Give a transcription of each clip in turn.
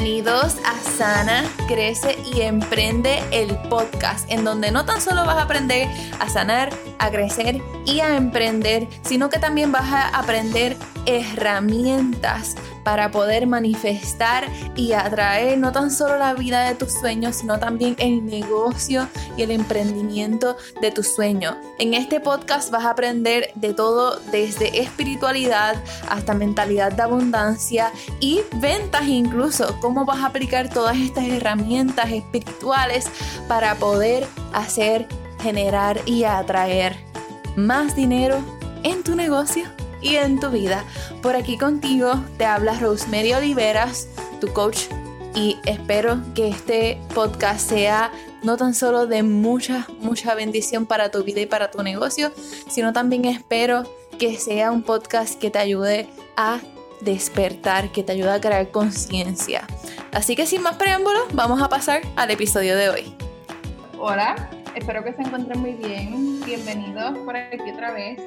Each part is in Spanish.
Bienvenidos a Sana, Crece y Emprende el podcast, en donde no tan solo vas a aprender a sanar, a crecer y a emprender, sino que también vas a aprender herramientas para poder manifestar y atraer no tan solo la vida de tus sueños, sino también el negocio y el emprendimiento de tus sueños. En este podcast vas a aprender de todo desde espiritualidad hasta mentalidad de abundancia y ventas incluso, cómo vas a aplicar todas estas herramientas espirituales para poder hacer, generar y atraer más dinero en tu negocio y en tu vida. Por aquí contigo te habla Rosemary Oliveras, tu coach, y espero que este podcast sea no tan solo de mucha, mucha bendición para tu vida y para tu negocio, sino también espero que sea un podcast que te ayude a despertar, que te ayude a crear conciencia. Así que sin más preámbulos, vamos a pasar al episodio de hoy. Hola, espero que se encuentren muy bien. Bienvenidos por aquí otra vez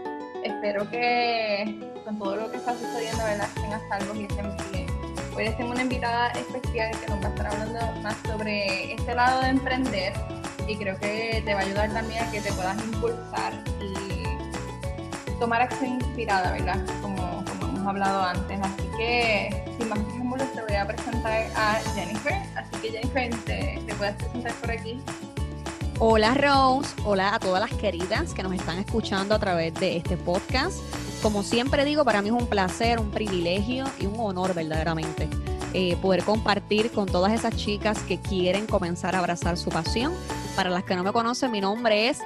espero que con todo lo que está sucediendo, ¿verdad? estén a y estén bien. Hoy les tengo una invitada especial que nos va a estar hablando más sobre este lado de emprender y creo que te va a ayudar también a que te puedas impulsar y tomar acción inspirada, ¿verdad? Como, como hemos hablado antes. Así que, sin más preámbulos, te voy a presentar a Jennifer. Así que, Jennifer, te puedes presentar por aquí. Hola Rose, hola a todas las queridas que nos están escuchando a través de este podcast. Como siempre digo, para mí es un placer, un privilegio y un honor verdaderamente eh, poder compartir con todas esas chicas que quieren comenzar a abrazar su pasión. Para las que no me conocen, mi nombre es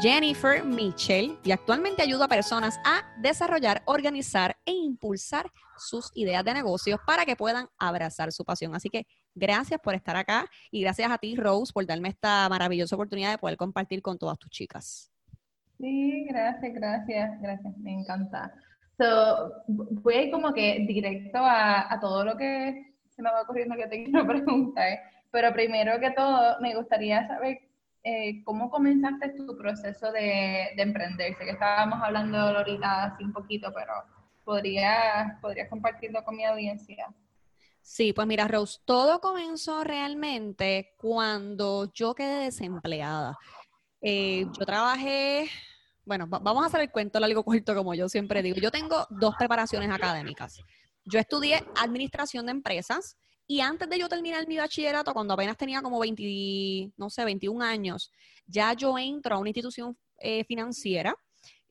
Jennifer Mitchell y actualmente ayudo a personas a desarrollar, organizar e impulsar sus ideas de negocios para que puedan abrazar su pasión. Así que gracias por estar acá y gracias a ti, Rose, por darme esta maravillosa oportunidad de poder compartir con todas tus chicas. Sí, gracias, gracias, gracias, me encanta. So, voy a ir como que directo a, a todo lo que se me va ocurriendo que te quiero preguntar, pero primero que todo me gustaría saber eh, ¿cómo comenzaste tu proceso de, de, emprender? Sé que estábamos hablando ahorita así un poquito, pero ¿podrías, podrías compartirlo con mi audiencia? Sí, pues mira, Rose, todo comenzó realmente cuando yo quedé desempleada. Eh, yo trabajé, bueno, vamos a hacer el cuento largo corto como yo siempre digo. Yo tengo dos preparaciones académicas. Yo estudié administración de empresas y antes de yo terminar mi bachillerato, cuando apenas tenía como 20, no sé, 21 años, ya yo entro a una institución eh, financiera,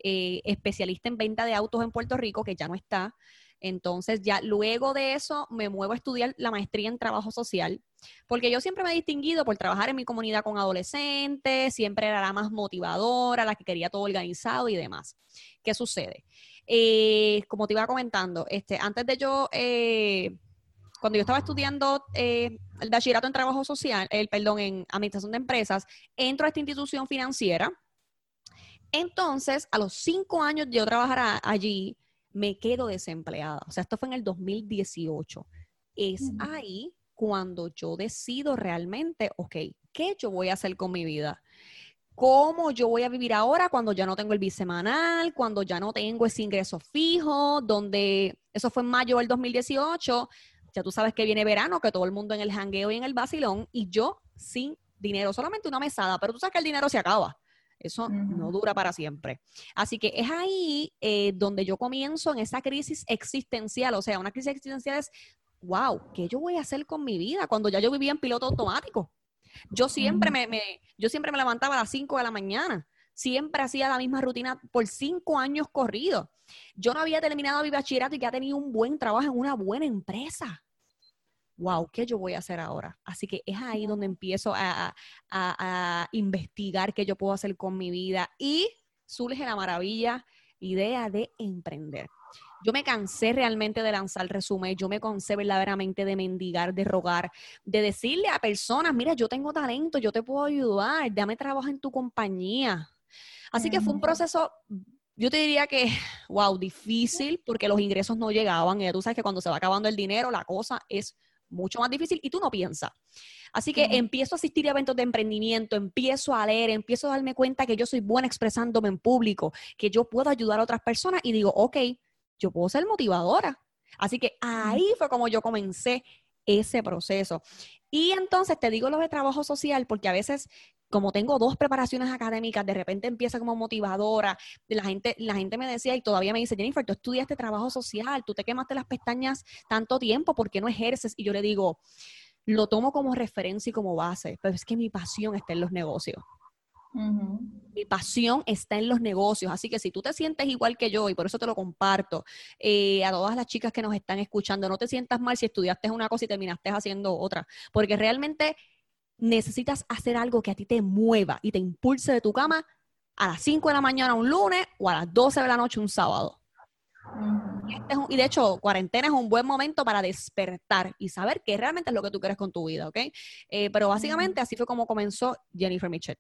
eh, especialista en venta de autos en Puerto Rico, que ya no está. Entonces, ya luego de eso me muevo a estudiar la maestría en trabajo social, porque yo siempre me he distinguido por trabajar en mi comunidad con adolescentes, siempre era la más motivadora, la que quería todo organizado y demás. ¿Qué sucede? Eh, como te iba comentando, este, antes de yo cuando yo estaba estudiando eh, el bachillerato en trabajo social, el perdón, en administración de empresas, entro a esta institución financiera. Entonces, a los cinco años de yo trabajar allí, me quedo desempleada. O sea, esto fue en el 2018. Es ahí cuando yo decido realmente, ok, ¿qué yo voy a hacer con mi vida? ¿Cómo yo voy a vivir ahora cuando ya no tengo el bisemanal, cuando ya no tengo ese ingreso fijo, donde eso fue en mayo del 2018? Ya tú sabes que viene verano, que todo el mundo en el jangueo y en el vacilón, y yo sin dinero, solamente una mesada, pero tú sabes que el dinero se acaba. Eso no dura para siempre. Así que es ahí eh, donde yo comienzo en esa crisis existencial. O sea, una crisis existencial es, wow, ¿qué yo voy a hacer con mi vida cuando ya yo vivía en piloto automático? Yo siempre, me, me, yo siempre me levantaba a las 5 de la mañana. Siempre hacía la misma rutina por cinco años corridos. Yo no había terminado mi bachillerato y ya tenía un buen trabajo en una buena empresa wow, ¿qué yo voy a hacer ahora? Así que es ahí donde empiezo a, investigar qué yo puedo hacer con mi vida y surge la maravilla idea de emprender. Yo me cansé realmente de lanzar resumen, yo me cansé verdaderamente de mendigar, de rogar, de decirle a personas, mira, yo tengo talento, yo te puedo ayudar, dame trabajo en tu compañía. Así que fue un proceso yo te diría que, wow, difícil porque los ingresos no llegaban. Y tú sabes que cuando se va acabando el dinero, la cosa es mucho más difícil y tú no piensas. Así que empiezo a asistir a eventos de emprendimiento, empiezo a leer, empiezo a darme cuenta que yo soy buena expresándome en público, que yo puedo ayudar a otras personas y digo, ok, yo puedo ser motivadora. Así que ahí fue como yo comencé ese proceso. Y entonces te digo lo de trabajo social porque a veces como tengo dos preparaciones académicas, de repente empieza como motivadora, la gente, la gente me decía y todavía me dice, Jennifer, tú estudiaste trabajo social, tú te quemaste las pestañas tanto tiempo, ¿por qué no ejerces? Y yo le digo, lo tomo como referencia y como base, pero es que mi pasión está en los negocios. Mi pasión está en los negocios, así que si tú te sientes igual que yo, y por eso te lo comparto, eh, a todas las chicas que nos están escuchando, no te sientas mal si estudiaste una cosa y terminaste haciendo otra, porque realmente necesitas hacer algo que a ti te mueva y te impulse de tu cama a las 5 de la mañana un lunes o a las 12 de la noche un sábado. y, este de hecho, cuarentena es un buen momento para despertar y saber qué realmente es lo que tú quieres con tu vida, ¿ok? Eh, pero básicamente así fue como comenzó Jennifer Mitchell.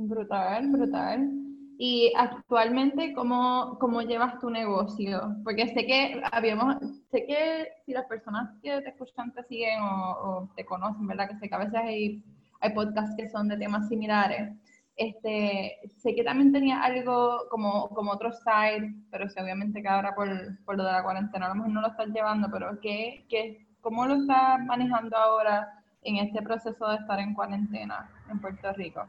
Brutal, brutal. Y actualmente, ¿cómo, ¿cómo llevas tu negocio? Porque sé que habíamos, sé que si las personas que te escuchan te siguen o, te conocen, ¿verdad? Que sé que a veces hay, hay podcasts que son de temas similares. Este, sé que también tenía algo como, como otro site, pero obviamente que ahora por, por lo de la cuarentena a lo mejor no lo estás llevando, pero ¿qué, qué, ¿cómo lo estás manejando ahora en este proceso de estar en cuarentena en Puerto Rico?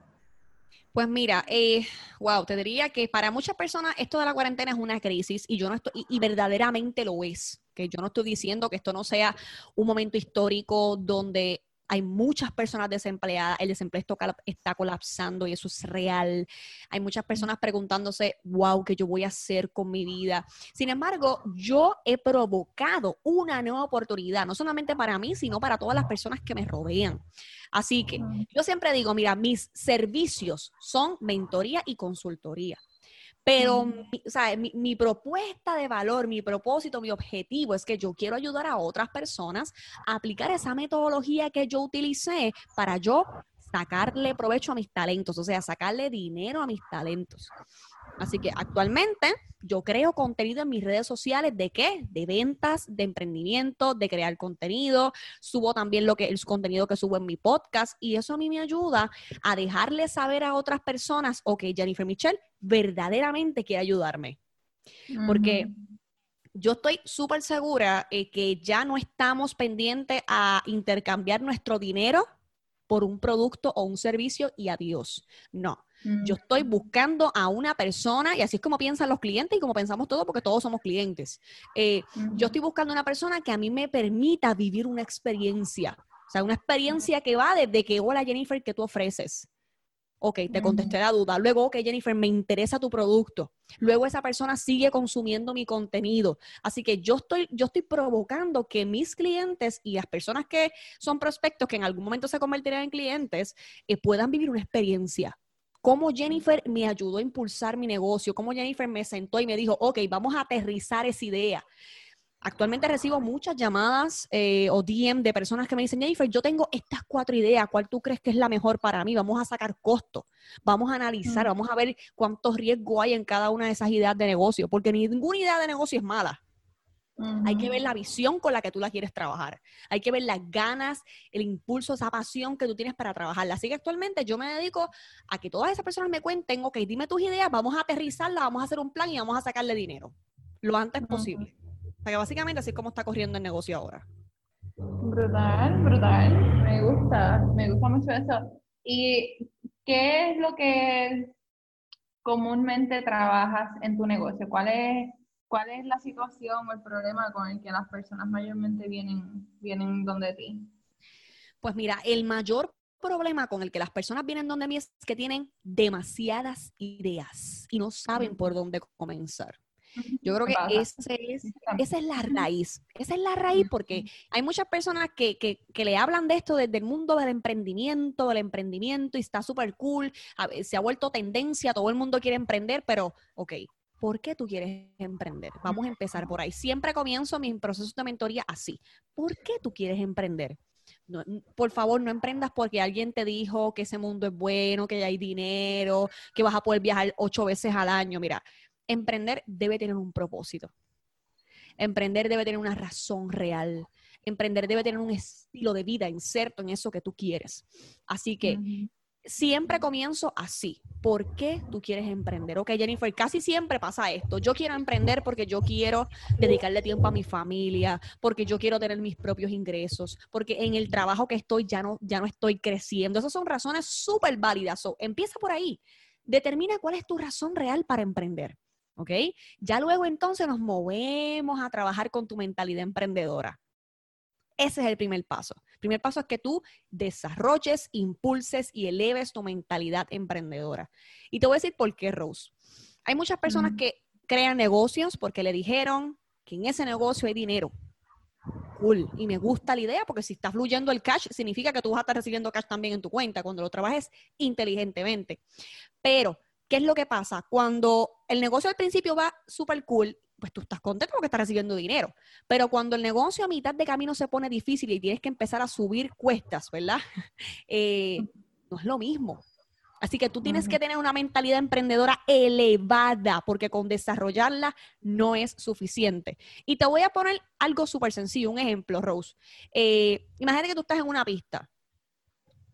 Pues mira, eh, wow, te diría que para muchas personas esto de la cuarentena es una crisis y yo no estoy, y, verdaderamente lo es. Que yo no estoy diciendo que esto no sea un momento histórico donde hay muchas personas desempleadas, el desempleo está colapsando y eso es real. Hay muchas personas preguntándose, wow, ¿qué yo voy a hacer con mi vida? Sin embargo, yo he provocado una nueva oportunidad, no solamente para mí, sino para todas las personas que me rodean. Así que yo siempre digo, mira, mis servicios son mentoría y consultoría. Pero mi, mi, propuesta de valor, mi propósito, mi objetivo es que yo quiero ayudar a otras personas a aplicar esa metodología que yo utilicé para yo sacarle provecho a mis talentos, o sea, sacarle dinero a mis talentos. Así que actualmente yo creo contenido en mis redes sociales de qué? De ventas, de emprendimiento, de crear contenido. Subo también lo que el contenido que subo en mi podcast y eso a mí me ayuda a dejarle saber a otras personas, ok, Jennifer Michelle verdaderamente quiere ayudarme. Porque yo estoy súper segura eh, que ya no estamos pendientes a intercambiar nuestro dinero por un producto o un servicio y adiós. No, yo estoy buscando a una persona, y así es como piensan los clientes y como pensamos todos, porque todos somos clientes. Eh, yo estoy buscando una persona que a mí me permita vivir una experiencia. O sea, una experiencia que va desde que, hola Jennifer, ¿qué tú ofreces? Ok, te contesté la duda. Luego, ok, Jennifer, me interesa tu producto. Luego esa persona sigue consumiendo mi contenido. Así que yo estoy, yo estoy provocando que mis clientes y las personas que son prospectos, que en algún momento se convertirán en clientes, eh, puedan vivir una experiencia cómo Jennifer me ayudó a impulsar mi negocio, cómo Jennifer me sentó y me dijo, ok, vamos a aterrizar esa idea. Actualmente recibo muchas llamadas eh, o DM de personas que me dicen, Jennifer, yo tengo estas cuatro ideas, ¿cuál tú crees que es la mejor para mí? Vamos a sacar costo, vamos a analizar, mm. vamos a ver cuántos riesgos hay en cada una de esas ideas de negocio, porque ninguna idea de negocio es mala. Hay que ver la visión con la que tú la quieres trabajar. Hay que ver las ganas, el impulso, esa pasión que tú tienes para trabajarla. Así que actualmente yo me dedico a que todas esas personas me cuenten, ok, dime tus ideas, vamos a aterrizarla, vamos a hacer un plan y vamos a sacarle dinero lo antes posible. O sea que básicamente así es como está corriendo el negocio ahora. Brutal, brutal. Me gusta, me gusta mucho eso. ¿Y qué es lo que comúnmente trabajas en tu negocio? ¿Cuál es ¿cuál es la situación o el problema con el que las personas mayormente vienen, vienen donde ti? Pues mira, el mayor problema con el que las personas vienen donde mí es que tienen demasiadas ideas y no saben por dónde comenzar. Yo creo que ese es, esa es la raíz. Esa es la raíz porque hay muchas personas que, que, que, le hablan de esto desde el mundo del emprendimiento, del emprendimiento y está súper cool. Se ha vuelto tendencia, todo el mundo quiere emprender, pero ok, ¿Por qué tú quieres emprender? Vamos a empezar por ahí. Siempre comienzo mis procesos de mentoría así. ¿Por qué tú quieres emprender? por favor, no emprendas porque alguien te dijo que ese mundo es bueno, que hay dinero, que vas a poder viajar ocho veces al año. Mira, emprender debe tener un propósito. Emprender debe tener una razón real. Emprender debe tener un estilo de vida inserto en eso que tú quieres. Así que siempre comienzo así. ¿Por qué tú quieres emprender? Ok, Jennifer, casi siempre pasa esto. Yo quiero emprender porque yo quiero dedicarle tiempo a mi familia, porque yo quiero tener mis propios ingresos, porque en el trabajo que estoy ya no, ya no estoy creciendo. Esas son razones súper válidas. empieza por ahí. Determina cuál es tu razón real para emprender. ¿Ok? Ya luego entonces nos movemos a trabajar con tu mentalidad emprendedora. Ese es el primer paso. El primer paso es que tú desarrolles, impulses y eleves tu mentalidad emprendedora. Y te voy a decir por qué, Rose. Hay muchas personas que crean negocios porque le dijeron que en ese negocio hay dinero. Cool. Y me gusta la idea porque si está fluyendo el cash, significa que tú vas a estar recibiendo cash también en tu cuenta cuando lo trabajes inteligentemente. Pero, ¿qué es lo que pasa? Cuando el negocio al principio va súper cool pues tú estás contento porque estás recibiendo dinero. Pero cuando el negocio a mitad de camino se pone difícil y tienes que empezar a subir cuestas, ¿verdad? Eh, no es lo mismo. Así que tú tienes que tener una mentalidad emprendedora elevada, porque con desarrollarla no es suficiente. Y te voy a poner algo súper sencillo, un ejemplo, Rose. Eh, imagínate que tú estás en una pista.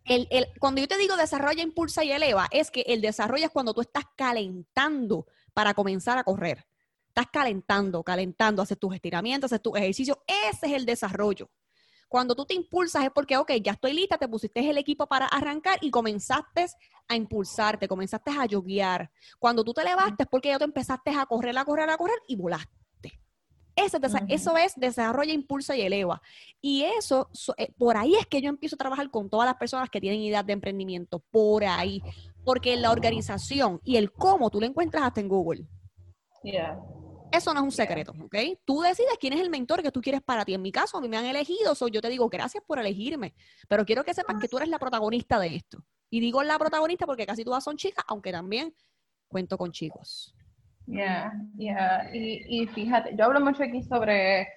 El, el, cuando yo te digo desarrolla, impulsa y eleva, es que el desarrollo es cuando tú estás calentando para comenzar a correr. Estás calentando, calentando, haces tus estiramientos, haces tus ejercicios. Ese es el desarrollo. Cuando tú te impulsas es porque, ok, ya estoy lista, te pusiste el equipo para arrancar y comenzaste a impulsarte, comenzaste a yoguear. Cuando tú te levantaste es porque ya te empezaste a correr, a correr, a correr y volaste. Eso es desarrolla, impulsa y eleva. Y eso, eh, por ahí es que yo empiezo a trabajar con todas las personas que tienen ideas de emprendimiento, por ahí. Porque la organización y el cómo tú lo encuentras hasta en Google. Yeah. Eso no es un secreto, ¿ok? Tú decides quién es el mentor que tú quieres para ti. En mi caso, a mí me han elegido, yo te digo gracias por elegirme, pero quiero que sepas que tú eres la protagonista de esto. Y digo la protagonista porque casi todas son chicas, aunque también cuento con chicos. Yeah, yeah. Y, y fíjate, yo hablo mucho aquí sobre,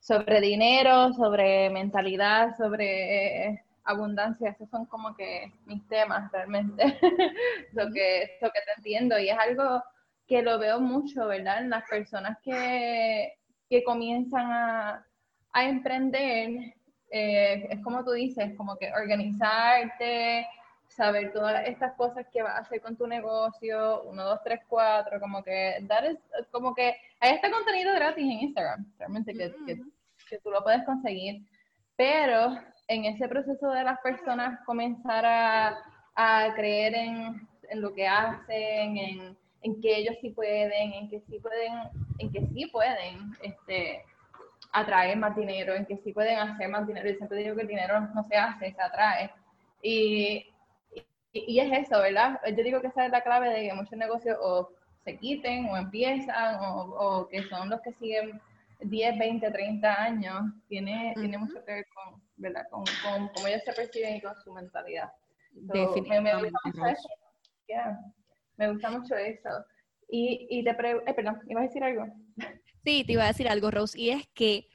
sobre dinero, sobre mentalidad, sobre eh, abundancia. Esos son como que mis temas realmente. lo, que, lo que te entiendo. Y es algo que lo veo mucho, ¿verdad? En las personas que, que comienzan a, a emprender, eh, es como tú dices, como que organizarte, saber todas estas cosas que vas a hacer con tu negocio, uno, dos, tres, cuatro, como que dar es, como que hay este contenido gratis en Instagram, realmente que, que, que, tú lo puedes conseguir, pero en ese proceso de las personas comenzar a, a creer en, en lo que hacen, en en que ellos sí pueden, en que sí pueden, en que sí pueden este, atraer más dinero, en que sí pueden hacer más dinero. Yo siempre digo que el dinero no se hace, se atrae. Y, y, es eso, ¿verdad? Yo digo que esa es la clave de que muchos negocios o se quiten o empiezan o, o que son los que siguen 10, 20, 30 años. Tiene, tiene mucho que ver con, ¿verdad? Con, con, cómo ellos se perciben y con su mentalidad. Definitivamente. Me gusta mucho eso. Y, y te pregunto, eh, perdón, ¿ibas a decir algo? Sí, te iba a decir algo, Rose, y es que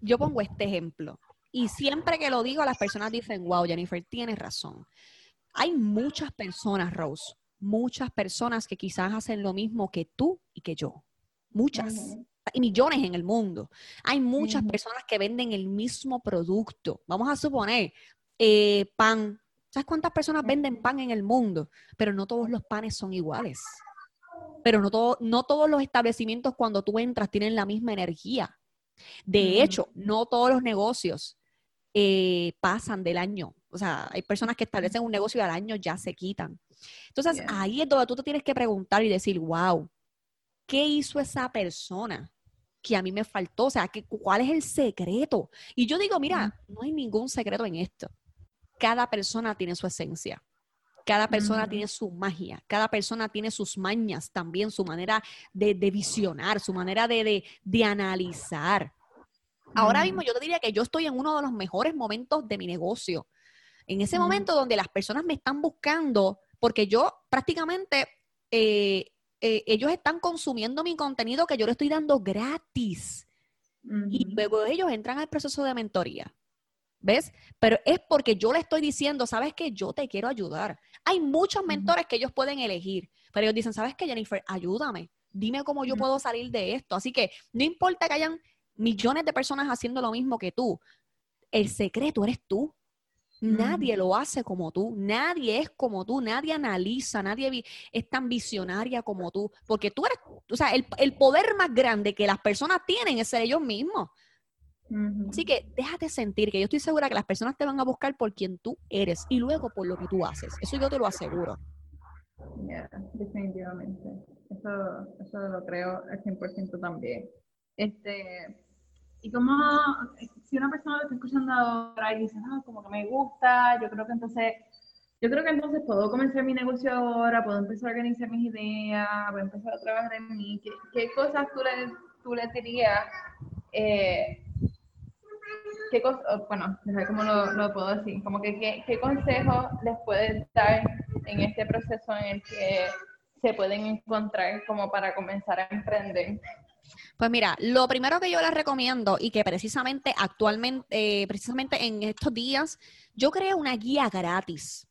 yo pongo este ejemplo. Y siempre que lo digo, las personas dicen, wow, Jennifer, tienes razón. Hay muchas personas, Rose, muchas personas que quizás hacen lo mismo que tú y que yo. Muchas. Y millones en el mundo. Hay muchas personas que venden el mismo producto. Vamos a suponer, eh, pan, ¿Sabes cuántas personas venden pan en el mundo? Pero no todos los panes son iguales. Pero no, todo, no todos los establecimientos cuando tú entras tienen la misma energía. De hecho, no todos los negocios eh, pasan del año. O sea, hay personas que establecen un negocio y al año ya se quitan. Entonces, ahí es donde tú te tienes que preguntar y decir, wow, ¿qué hizo esa persona? que a mí me faltó, o sea, ¿cuál es el secreto? Y yo digo, mira, no hay ningún secreto en esto cada persona tiene su esencia. Cada persona tiene su magia, cada persona tiene sus mañas también, su manera de, visionar, su manera de, analizar. Ahora mismo yo te diría que yo estoy en uno de los mejores momentos de mi negocio. En ese momento donde las personas me están buscando, porque yo prácticamente, eh, eh, ellos están consumiendo mi contenido que yo le estoy dando gratis. Y luego ellos entran al proceso de mentoría. ¿Ves? Pero es porque yo le estoy diciendo, sabes que yo te quiero ayudar. Hay muchos mentores que ellos pueden elegir, pero ellos dicen, sabes que Jennifer, ayúdame, dime cómo yo puedo salir de esto. Así que no importa que hayan millones de personas haciendo lo mismo que tú, el secreto eres tú. Nadie lo hace como tú, nadie es como tú, nadie analiza, nadie es tan visionaria como tú, porque tú eres, o sea, el, el poder más grande que las personas tienen es ser ellos mismos. Así que déjate sentir que yo estoy segura que las personas te van a buscar por quien tú eres y luego por lo que tú haces. Eso yo te lo aseguro. Yeah, definitivamente. Eso, eso lo creo al 100% también. Este, y como si una persona lo está escuchando ahora y dice, no, como que me gusta, yo creo que entonces, yo creo que entonces puedo comenzar mi negocio ahora, puedo empezar a organizar mis ideas, voy a empezar a trabajar en mí. ¿Qué, qué cosas tú le, tú le dirías? Eh, ¿qué bueno, no sé cómo lo, puedo decir, como que qué, qué consejos les puedes dar en este proceso en el que se pueden encontrar como para comenzar a emprender? Pues mira, lo primero que yo les recomiendo y que precisamente actualmente, eh, precisamente en estos días, yo creé una guía gratis.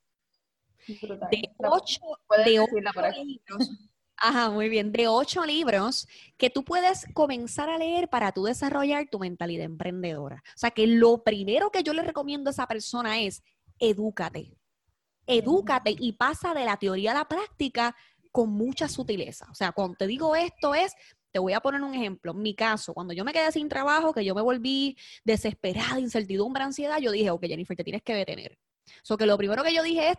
De ocho, de ocho libros Ajá, muy bien. De ocho libros que tú puedes comenzar a leer para tú desarrollar tu mentalidad emprendedora. O sea que lo primero que yo le recomiendo a esa persona es edúcate. Edúcate y pasa de la teoría a la práctica con mucha sutileza. O sea, cuando te digo esto es, te voy a poner un ejemplo. Mi caso, cuando yo me quedé sin trabajo, que yo me volví desesperada, incertidumbre, ansiedad, yo dije, ok, Jennifer, te tienes que detener. O sea, que lo primero que yo dije es,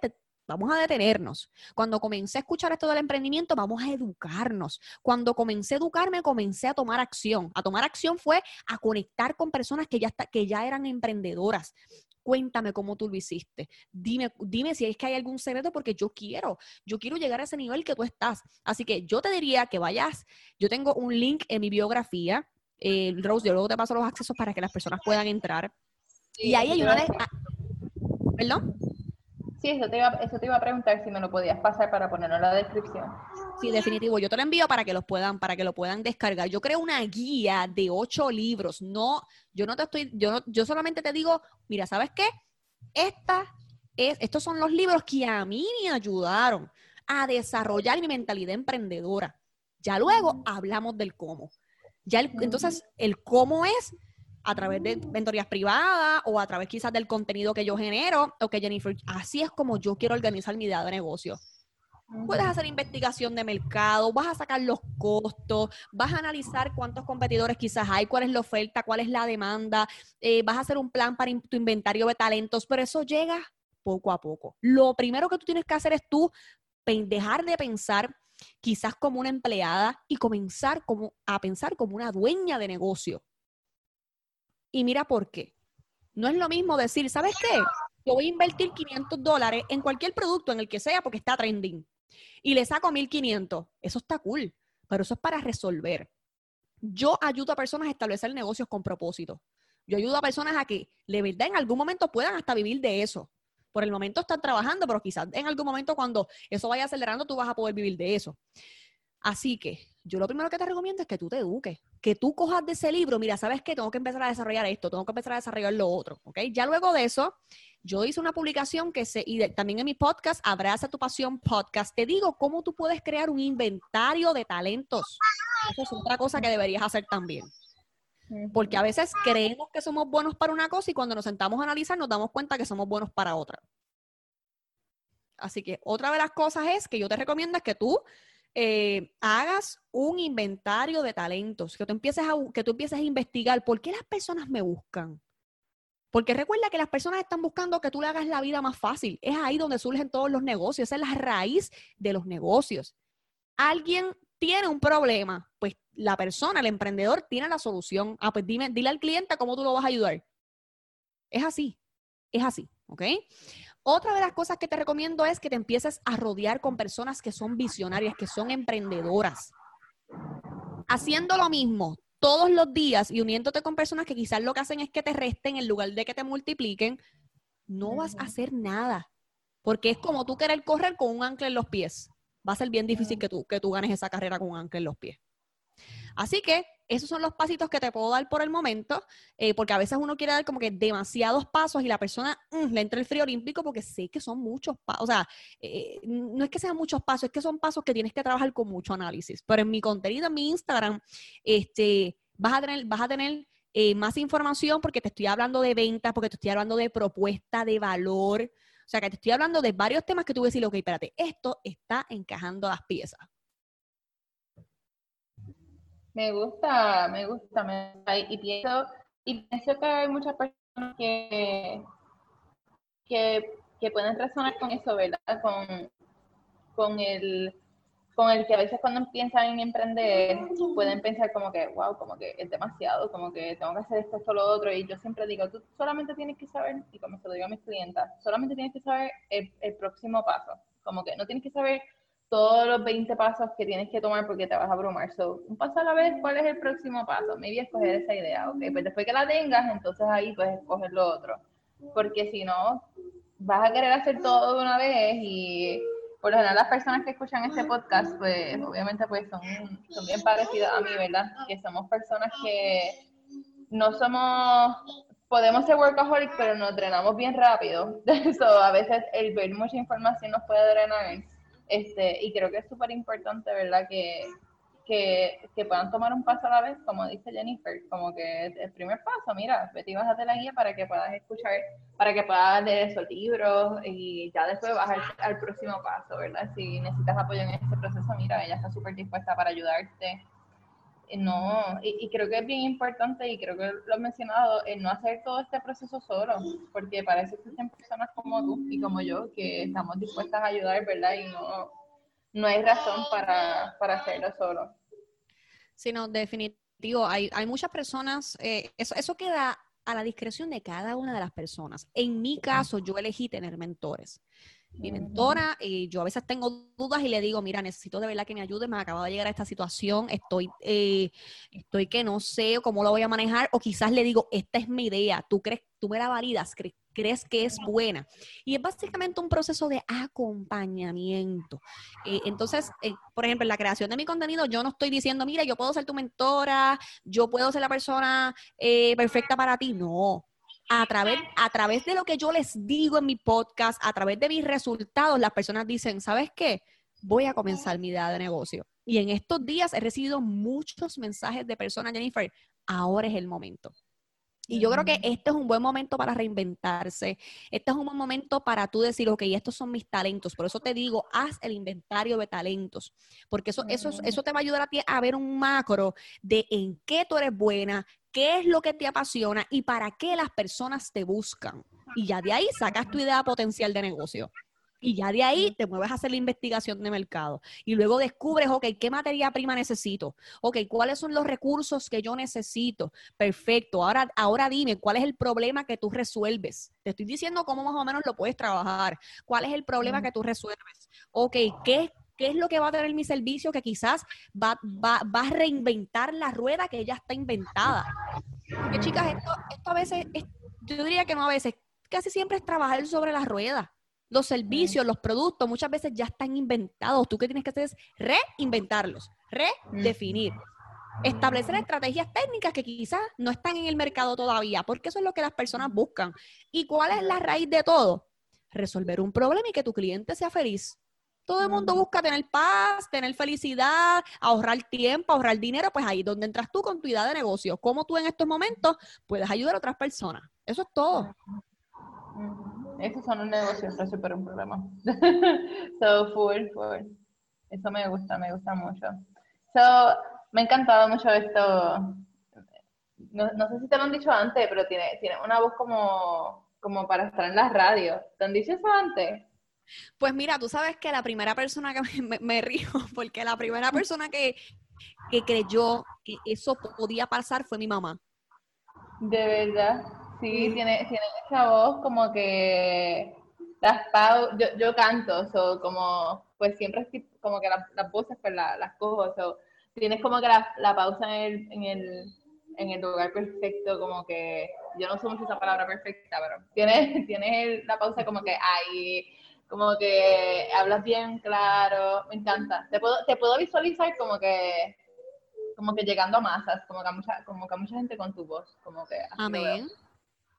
Vamos a detenernos. Cuando comencé a escuchar esto del emprendimiento, vamos a educarnos. Cuando comencé a educarme, comencé a tomar acción. A tomar acción fue a conectar con personas que ya, que ya eran emprendedoras. Cuéntame cómo tú lo hiciste. Dime, dime si es que hay algún secreto porque yo quiero, yo quiero llegar a ese nivel que tú estás. Así que yo te diría que vayas, yo tengo un link en mi biografía, eh, Rose, yo luego te paso los accesos para que las personas puedan entrar. y ahí hay una... De... Ah, ¿Perdón? Sí, eso te, iba, eso te iba a preguntar si me lo podías pasar para ponerlo en la descripción. Sí, definitivo. Yo te lo envío para que los puedan, para que lo puedan descargar. Yo creo una guía de ocho libros. No, yo no te estoy, yo yo solamente te digo, mira, ¿sabes qué? Esta es, estos son los libros que a mí me ayudaron a desarrollar mi mentalidad emprendedora. Ya luego hablamos del cómo. Ya entonces, el cómo es a través de mentorías privadas o a través quizás del contenido que yo genero. o que Jennifer, así es como yo quiero organizar mi idea de negocio. Puedes hacer investigación de mercado, vas a sacar los costos, vas a analizar cuántos competidores quizás hay, cuál es la oferta, cuál es la demanda, eh, vas a hacer un plan para tu inventario de talentos, pero eso llega poco a poco. Lo primero que tú tienes que hacer es tú dejar de pensar quizás como una empleada y comenzar como, a pensar como una dueña de negocio. Y mira por qué. No es lo mismo decir, ¿sabes qué? Yo voy a invertir 500 dólares en cualquier producto, en el que sea, porque está trending. Y le saco 1500. Eso está cool, pero eso es para resolver. Yo ayudo a personas a establecer negocios con propósito. Yo ayudo a personas a que, de verdad, en algún momento puedan hasta vivir de eso. Por el momento están trabajando, pero quizás en algún momento cuando eso vaya acelerando, tú vas a poder vivir de eso. Así que yo lo primero que te recomiendo es que tú te eduques, que tú cojas de ese libro, mira, ¿sabes qué? Tengo que empezar a desarrollar esto, tengo que empezar a desarrollar lo otro, ¿ok? Ya luego de eso, yo hice una publicación que se, y también en mi podcast, Abraza tu Pasión Podcast, te digo cómo tú puedes crear un inventario de talentos. Eso es otra cosa que deberías hacer también. Porque a veces creemos que somos buenos para una cosa y cuando nos sentamos a analizar nos damos cuenta que somos buenos para otra. Así que otra de las cosas es que yo te recomiendo es que tú eh, hagas un inventario de talentos, que tú, empieces a, que tú empieces a investigar por qué las personas me buscan. Porque recuerda que las personas están buscando que tú le hagas la vida más fácil. Es ahí donde surgen todos los negocios, esa es la raíz de los negocios. Alguien tiene un problema, pues la persona, el emprendedor, tiene la solución. Ah, pues dile al cliente cómo tú lo vas a ayudar. Es así, es así, ¿ok? Otra de las cosas que te recomiendo es que te empieces a rodear con personas que son visionarias, que son emprendedoras. Haciendo lo mismo todos los días y uniéndote con personas que quizás lo que hacen es que te resten en lugar de que te multipliquen, no vas a hacer nada. Porque es como tú querer correr con un ancla en los pies. Va a ser bien difícil que tú, que tú ganes esa carrera con un ancla en los pies. Así que esos son los pasitos que te puedo dar por el momento, eh, porque a veces uno quiere dar como que demasiados pasos y la persona mm, le entra el frío olímpico porque sé que son muchos pasos. O sea, eh, no es que sean muchos pasos, es que son pasos que tienes que trabajar con mucho análisis. Pero en mi contenido, en mi Instagram, este, vas a tener, eh, más información porque te estoy hablando de ventas, porque te estoy hablando de propuesta de valor. O sea, que te estoy hablando de varios temas que tú vas a decir, ok, espérate, esto está encajando las piezas. Me gusta, me gusta, me Y pienso, y pienso que hay muchas personas que, que, pueden razonar con eso, ¿verdad? Con, con el con el que a veces cuando piensan en emprender pueden pensar como que, wow, como que es demasiado, como que tengo que hacer esto, esto, lo otro. Y yo siempre digo, tú solamente tienes que saber, y como se lo digo a mis clientas, solamente tienes que saber el, el próximo paso. Como que no tienes que saber todos los 20 pasos que tienes que tomar porque te vas a abrumar. So, un paso a la vez, ¿cuál es el próximo paso? Maybe escoger esa idea, ¿ok? Pues después que la tengas, entonces ahí puedes escoger lo otro. Porque si no, vas a querer hacer todo de una vez y por lo general las personas que escuchan este podcast, pues obviamente pues son, son bien parecidas a mí, ¿verdad? Que somos personas que no somos, podemos ser workaholic, pero nos drenamos bien rápido. Eso a veces el ver mucha información nos puede drenar. Este, y creo que es súper importante, ¿verdad? Que, que, que, puedan tomar un paso a la vez, como dice Jennifer, como que el primer paso, mira, vete y bájate la guía para que puedas escuchar, para que puedas leer esos libros y ya después vas al, próximo paso, ¿verdad? Si necesitas apoyo en este proceso, mira, ella está súper dispuesta para ayudarte. No, y, y, creo que es bien importante, y creo que lo he mencionado, el no hacer todo este proceso solo, porque parece que existen personas como tú y como yo que estamos dispuestas a ayudar, ¿verdad? Y no, no hay razón para, para hacerlo solo. Sí, no, definitivo. Hay, hay muchas personas, eh, eso, eso queda a la discreción de cada una de las personas. En mi caso, yo elegí tener mentores. Mi mentora, y eh, yo a veces tengo dudas y le digo, mira, necesito de verdad que me ayude, me acabo de llegar a esta situación, estoy, eh, estoy que no sé cómo lo voy a manejar, o quizás le digo, esta es mi idea, tú crees, tú me la validas, crees, crees que es buena. Y es básicamente un proceso de acompañamiento. Eh, entonces, eh, por ejemplo, en la creación de mi contenido, yo no estoy diciendo, mira, yo puedo ser tu mentora, yo puedo ser la persona perfecta para ti. No. A través, a través de lo que yo les digo en mi podcast, a través de mis resultados, las personas dicen, ¿sabes qué? Voy a comenzar mi idea de negocio. Y en estos días he recibido muchos mensajes de personas, Jennifer, ahora es el momento. Y yo creo que este es un buen momento para reinventarse. Este es un buen momento para tú decir, ok, estos son mis talentos. Por eso te digo, haz el inventario de talentos. Porque eso, eso, eso te va a ayudar a ti a ver un macro de en qué tú eres buena, qué es lo que te apasiona y para qué las personas te buscan. Y ya de ahí sacas tu idea potencial de negocio. Y ya de ahí te mueves a hacer la investigación de mercado. Y luego descubres, ok, ¿qué materia prima necesito? Ok, ¿cuáles son los recursos que yo necesito? Perfecto. Ahora, ahora dime, ¿cuál es el problema que tú resuelves? Te estoy diciendo cómo más o menos lo puedes trabajar. ¿Cuál es el problema que tú resuelves? Ok, ¿qué, ¿qué es lo que va a tener mi servicio que quizás va, va, va a reinventar la rueda que ya está inventada? Porque chicas, esto, esto a veces, yo diría que no a veces, casi siempre es trabajar sobre la rueda. Los servicios, los productos, muchas veces ya están inventados. Tú que tienes que hacer es reinventarlos, redefinir. Establecer estrategias técnicas que quizás no están en el mercado todavía, porque eso es lo que las personas buscan. ¿Y cuál es la raíz de todo? Resolver un problema y que tu cliente sea feliz. Todo el mundo busca tener paz, tener felicidad, ahorrar tiempo, ahorrar dinero, pues ahí es donde entras tú con tu idea de negocio. ¿Cómo tú en estos momentos puedes ayudar a otras personas? Eso es todo. Esos son un negocio, es súper un problema. so, full, full. Eso me gusta, me gusta mucho. So, me ha encantado mucho esto. No, no, sé si te lo han dicho antes, pero tiene, tiene una voz como, como para estar en las radios. ¿Te han dicho eso antes? Pues mira, tú sabes que la primera persona que me, me, río, porque la primera persona que, que creyó que eso podía pasar fue mi mamá. De verdad. Sí, tiene, tiene esa voz como que las yo, yo canto, so, como pues siempre es como que las voces pues las cojo, so, tienes como que la, la pausa en el, en el, en el lugar perfecto, como que yo no sé mucho esa palabra perfecta, pero tienes, tienes la pausa como que ahí, como que hablas bien claro, me encanta. Te puedo, te puedo visualizar como que como que llegando a masas, como que a mucha, como que a mucha gente con tu voz, como que Amén.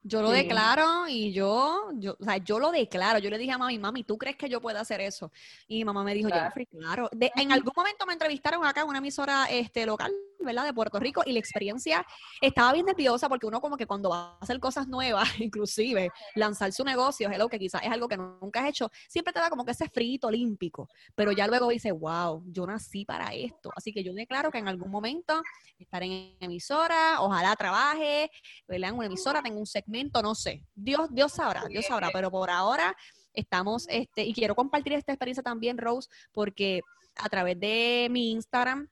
Yo lo declaro y yo, yo, o sea, yo lo declaro. Yo le dije a mami, mami, ¿tú crees que yo puedo hacer eso? Y mi mamá me dijo, claro. Jeffrey, claro. en algún momento me entrevistaron acá en una emisora este, local ¿verdad? De Puerto Rico y la experiencia estaba bien nerviosa porque uno como que cuando va a hacer cosas nuevas, inclusive lanzar su negocio, algo que quizás es algo que nunca has hecho, siempre te da como que ese frito olímpico, pero ya luego dices, wow, yo nací para esto. Así que yo declaro que en algún momento estaré en emisora, ojalá trabaje, ¿verdad? En una emisora, tengo un segmento, no sé. Dios, Dios sabrá, Dios sabrá, pero por ahora estamos, este, y quiero compartir esta experiencia también, Rose, porque a través de mi Instagram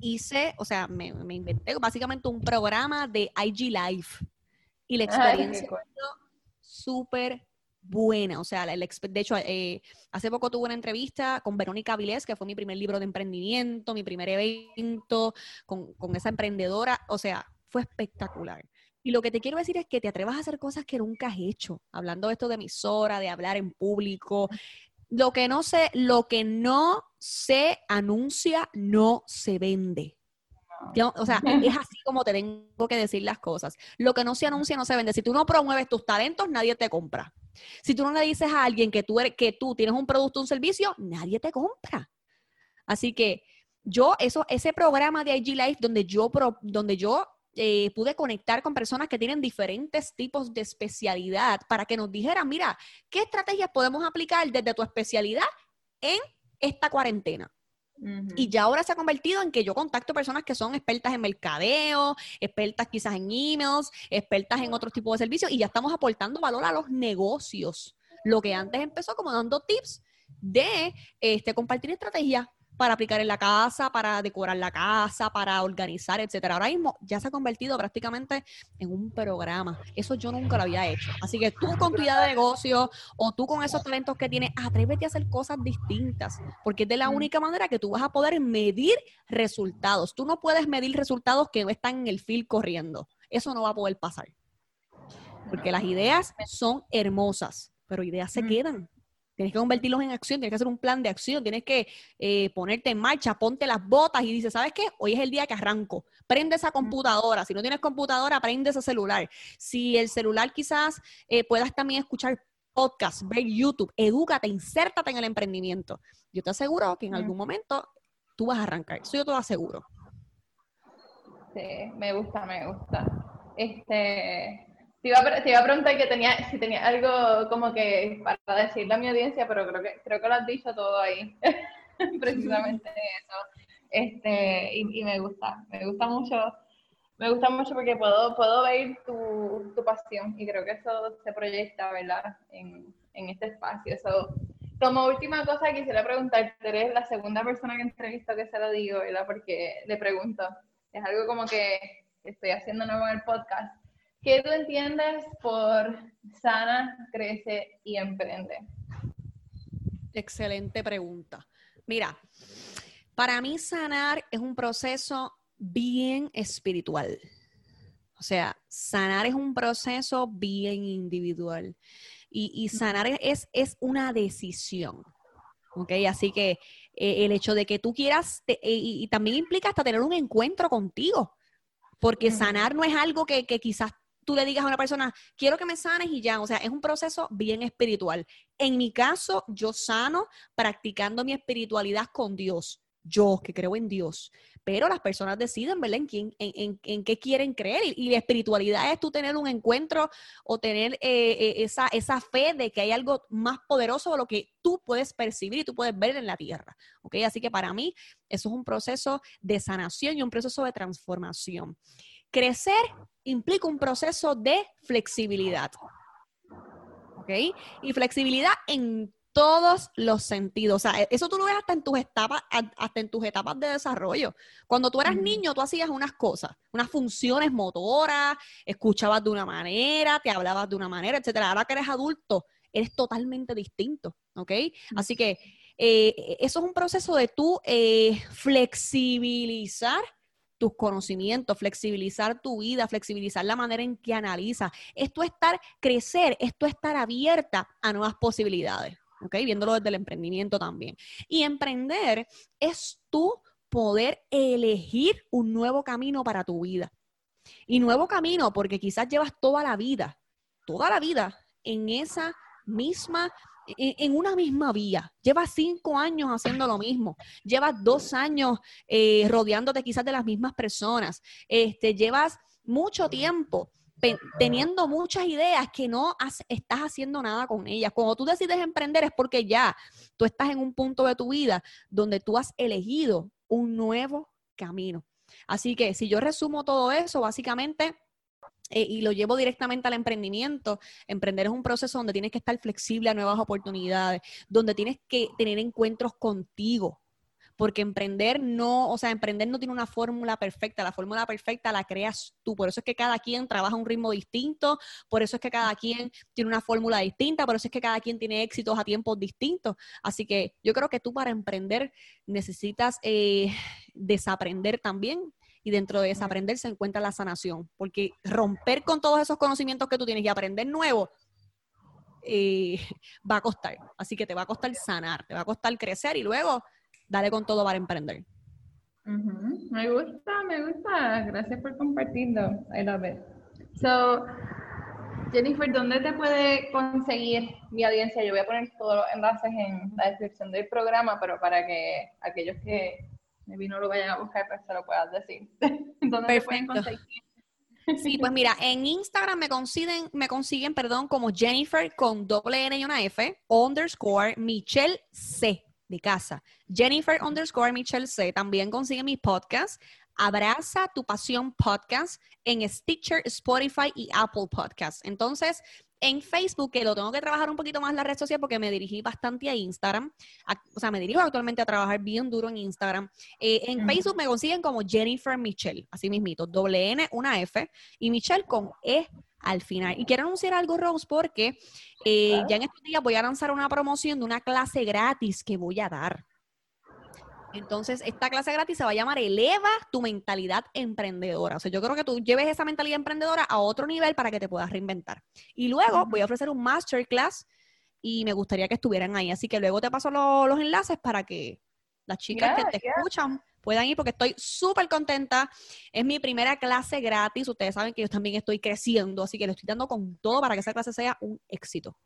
hice, o sea, me, inventé básicamente un programa de IG Live. Y la experiencia fue súper buena. O sea, de hecho, eh, hace poco tuve una entrevista con Verónica Vilés, que fue mi primer libro de emprendimiento, mi primer evento con, con esa emprendedora. O sea, fue espectacular. Y lo que te quiero decir es que te atrevas a hacer cosas que nunca has hecho. Hablando de esto de emisora, de hablar en público, lo que no se, lo que no se anuncia, no se vende. O sea, es así como te tengo que decir las cosas. Lo que no se anuncia no se vende. Si tú no promueves tus talentos, nadie te compra. Si tú no le dices a alguien que tú, eres, que tú tienes un producto o un servicio, nadie te compra. Así que yo, eso, ese programa de IG Life donde yo, donde yo eh, pude conectar con personas que tienen diferentes tipos de especialidad para que nos dijeran, mira, ¿qué estrategias podemos aplicar desde tu especialidad en esta cuarentena? Y ya ahora se ha convertido en que yo contacto personas que son expertas en mercadeo, expertas quizás en emails, expertas en otros tipos de servicios y ya estamos aportando valor a los negocios. Lo que antes empezó como dando tips de este, compartir estrategias para aplicar en la casa, para decorar la casa, para organizar, etcétera. Ahora mismo ya se ha convertido prácticamente en un programa. Eso yo nunca lo había hecho. Así que tú con tu idea de negocio o tú con esos talentos que tienes, atrévete a hacer cosas distintas, porque es de la única manera que tú vas a poder medir resultados. Tú no puedes medir resultados que no están en el fil corriendo. Eso no va a poder pasar. Porque las ideas son hermosas, pero ideas se quedan. Tienes que convertirlos en acción, tienes que hacer un plan de acción, tienes que eh, ponerte en marcha, ponte las botas y dices, ¿sabes qué? Hoy es el día que arranco. Prende esa computadora. Si no tienes computadora, prende ese celular. Si el celular quizás eh, puedas también escuchar podcast, ver YouTube, edúcate, insértate en el emprendimiento. Yo te aseguro que en algún momento tú vas a arrancar. Eso yo te lo aseguro. Sí, me gusta, me gusta. Este, te iba, a, preguntar que tenía, si tenía algo como que para decirle a mi audiencia, pero creo que, creo que lo has dicho todo ahí. Precisamente eso. Este, y, me gusta, me gusta mucho, me gusta mucho porque puedo, puedo ver tu, tu pasión y creo que eso se proyecta, ¿verdad? En, en este espacio. Como última cosa quisiera preguntarte, eres la segunda persona que entrevisto que se lo digo, ¿verdad? Porque le pregunto, es algo como que estoy haciendo nuevo en el podcast ¿Qué tú entiendes por sana, crece y emprende? Excelente pregunta. Mira, para mí sanar es un proceso bien espiritual. O sea, sanar es un proceso bien individual. Y, sanar es, es, una decisión. ¿Ok? Así que eh, el hecho de que tú quieras, eh, y, también implica hasta tener un encuentro contigo. Porque sanar no es algo que, que quizás tú le digas a una persona, quiero que me sanes y ya, o sea, es un proceso bien espiritual. En mi caso, yo sano practicando mi espiritualidad con Dios, yo que creo en Dios. Pero las personas deciden, ¿verdad? En, quién, en, qué quieren creer. Y, la espiritualidad es tú tener un encuentro o tener eh, eh, esa, esa fe de que hay algo más poderoso de lo que tú puedes percibir y tú puedes ver en la tierra. ¿Ok? Así que para mí, eso es un proceso de sanación y un proceso de transformación. Crecer implica un proceso de flexibilidad. ¿Ok? Y flexibilidad en todos los sentidos. O sea, eso tú lo ves hasta en tus etapas, hasta en tus etapas de desarrollo. Cuando tú eras niño, tú hacías unas cosas, unas funciones motoras, escuchabas de una manera, te hablabas de una manera, etcétera. Ahora que eres adulto, eres totalmente distinto, ¿ok? Así que eh, eso es un proceso de tú eh, flexibilizar tus conocimientos, flexibilizar tu vida, flexibilizar la manera en que analizas. Esto es estar, crecer, esto es estar abierta a nuevas posibilidades, ¿ok? Viéndolo desde el emprendimiento también. Y emprender es tú poder elegir un nuevo camino para tu vida. Y nuevo camino porque quizás llevas toda la vida, toda la vida en esa misma en, una misma vía. Llevas cinco años haciendo lo mismo. Llevas dos años eh, rodeándote quizás de las mismas personas. Este, llevas mucho tiempo teniendo muchas ideas que no estás haciendo nada con ellas. Cuando tú decides emprender es porque ya tú estás en un punto de tu vida donde tú has elegido un nuevo camino. Así que si yo resumo todo eso, básicamente eh, y lo llevo directamente al emprendimiento. Emprender es un proceso donde tienes que estar flexible a nuevas oportunidades, donde tienes que tener encuentros contigo. Porque emprender no, o sea, emprender no tiene una fórmula perfecta, la fórmula perfecta la creas tú. Por eso es que cada quien trabaja a un ritmo distinto, por eso es que cada quien tiene una fórmula distinta, por eso es que cada quien tiene éxitos a tiempos distintos. Así que yo creo que tú para emprender necesitas eh, desaprender también y dentro de desaprender se encuentra la sanación, porque romper con todos esos conocimientos que tú tienes y aprender nuevo eh, va a costar. Así que te va a costar sanar, te va a costar crecer y luego dale con todo para emprender. Me gusta, me gusta. Gracias por compartirlo. I love it. So, Jennifer, ¿dónde te puede conseguir mi audiencia? Yo voy a poner todos los enlaces en la descripción del programa, pero para que aquellos que maybe no lo vayan a buscar, pero se lo puedas decir. ¿Dónde pueden conseguir? Sí, pues mira, en Instagram me consiguen, me consiguen, perdón, como Jennifer con doble N y una F, underscore Michelle C de casa. Jennifer underscore Michelle C. También consiguen mi podcast. Abraza tu pasión podcast en Stitcher, Spotify y Apple Podcast. Entonces, en Facebook, que lo tengo que trabajar un poquito más en la red social porque me dirigí bastante a Instagram. o sea, me dirijo actualmente a trabajar bien duro en Instagram. Eh, en Facebook me consiguen como Jennifer Michelle, así mismito, doble N, una F, y Michelle con E al final. Y quiero anunciar algo, Rose, porque eh, ya en estos días voy a lanzar una promoción de una clase gratis que voy a dar. Entonces, esta clase gratis se va a llamar Eleva tu mentalidad emprendedora. O sea, yo creo que tú lleves esa mentalidad emprendedora a otro nivel para que te puedas reinventar. Y luego voy a ofrecer un masterclass y me gustaría que estuvieran ahí. Así que luego te paso los enlaces para que las chicas que te escuchan puedan ir porque estoy súper contenta. Es mi primera clase gratis. Ustedes saben que yo también estoy creciendo, así que le estoy dando con todo para que esa clase sea un éxito.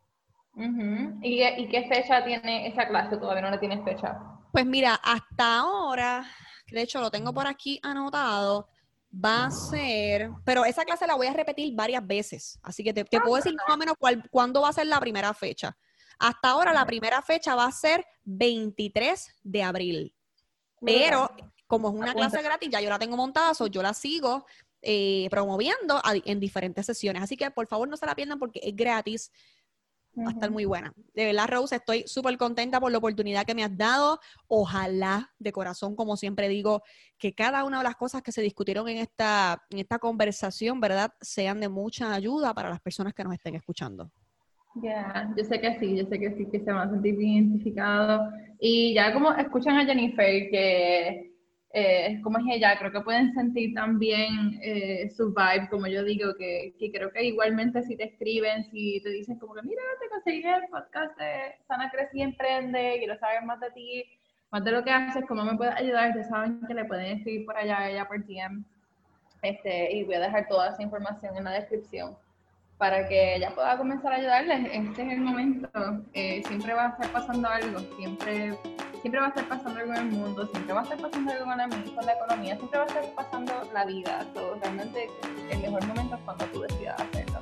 ¿Y, ¿Y, qué fecha tiene esa clase? Todavía no la tienes fecha. Pues mira, hasta ahora, de hecho lo tengo por aquí anotado, va a ser, pero esa clase la voy a repetir varias veces, así que te, puedo decir más o menos cuándo va a ser la primera fecha. Hasta ahora la primera fecha va a ser 23 de abril, pero como es una clase gratis, ya yo la tengo montada, so yo la sigo eh, promoviendo en diferentes sesiones, así que por favor no se la pierdan porque es gratis va a estar muy buena. De verdad, Rose, estoy súper contenta por la oportunidad que me has dado. Ojalá, de corazón, como siempre digo, que cada una de las cosas que se discutieron en esta, en esta conversación, ¿verdad?, sean de mucha ayuda para las personas que nos estén escuchando. Ya, yo sé que sí, yo sé que sí, que se van a sentir identificados. Y ya como escuchan a Jennifer, que eh, como es ella, creo que pueden sentir también eh, su vibe, como yo digo, que, que, creo que igualmente si te escriben, si te dicen como que, mira, te conseguí el podcast de Sana Crece y Emprende, quiero saber más de ti, más de lo que haces, cómo me puedes ayudar, ya saben que le pueden escribir por allá ella por DM, este, y voy a dejar toda esa información en la descripción para que ella pueda comenzar a ayudarles. Este es el momento, eh, siempre va a estar pasando algo, siempre siempre va a estar pasando algo en el mundo, siempre va a estar pasando algo con la, con la economía, siempre va a estar pasando la vida. Todo, realmente el mejor momento es cuando tú decidas hacerlo.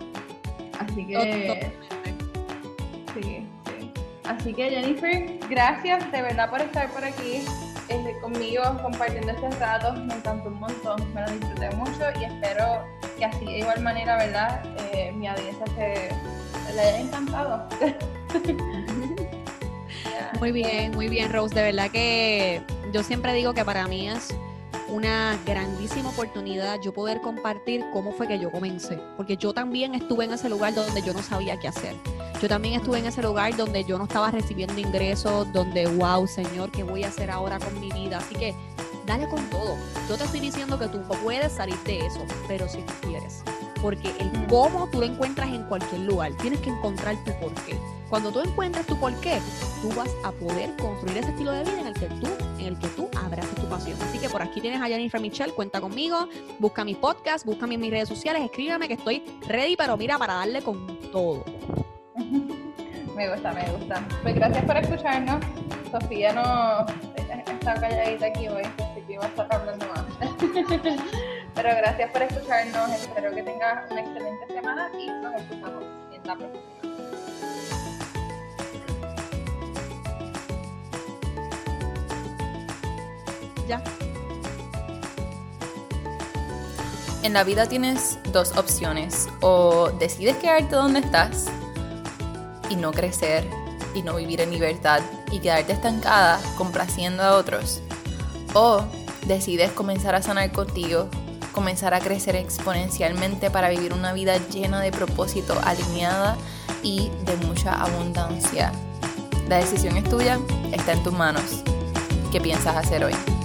Así que... Sí, sí. Así que Jennifer, gracias de verdad por estar por aquí este, conmigo compartiendo este rato. Me encantó un montón, me lo disfruté mucho y espero que así de igual manera, ¿verdad? Eh, mi audiencia se le haya encantado. Muy bien, muy bien, Rose. De verdad que yo siempre digo que para mí es una grandísima oportunidad yo poder compartir cómo fue que yo comencé, porque yo también estuve en ese lugar donde yo no sabía qué hacer. Yo también estuve en ese lugar donde yo no estaba recibiendo ingresos, donde, wow, Señor, ¿qué voy a hacer ahora con mi vida? Así que dale con todo. Yo te estoy diciendo que tú puedes salir de eso, pero si tú quieres. Porque el cómo tú lo encuentras en cualquier lugar. Tienes que encontrar tu porqué. Cuando tú encuentres tu porqué, tú vas a poder construir ese estilo de vida en el que tú, en el que tú abraces tu pasión. Así que por aquí tienes a Jennifer Michelle, cuenta conmigo, busca mi podcast, búscame en mis redes sociales, escríbame que estoy ready, pero mira, para darle con todo. Me gusta, me gusta. Pues gracias por escucharnos. Sofía no está calladita aquí hoy, así que iba a estar hablando más. Pero gracias por escucharnos. Espero que tengas una excelente semana y nos escuchamos en la próxima. Ya. En la vida tienes dos opciones. O decides quedarte donde estás y no crecer y no vivir en libertad y quedarte estancada complaciendo a otros. O decides comenzar a sanar contigo, comenzar a crecer exponencialmente para vivir una vida llena de propósito, alineada y de mucha abundancia. La decisión es tuya, está en tus manos. ¿Qué piensas hacer hoy?